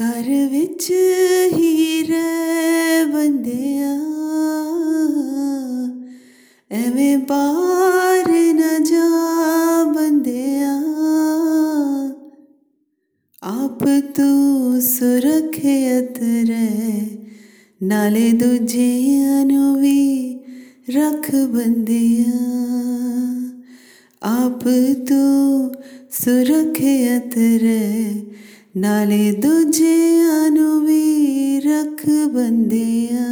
ਘਰ ਵਿੱਚ ਹੀ ਰਹਿ ਬੰਦਿਆ। ਐਵੇਂ ਬਾਹਰ ਨਾ ਜਾ ਬੰਦਿਆ। ਆਪ ਤੂੰ ਸੁਰੱਖਿਅਤ ਰਹਿ, ਨਾਲੇ ਦੂਜਿਆਂ ਨੂੰ ਵੀ ਰੱਖ ਬੰਦਿਆ। ਆਪ ਤੂੰ ਸੁਰੱਖਿਅਤ ਰਹਿ ਨਾਲੇ ਦੂਜਿਆਂ ਨੂੰ ਵੀ ਰੱਖ ਬੰਦਿਆ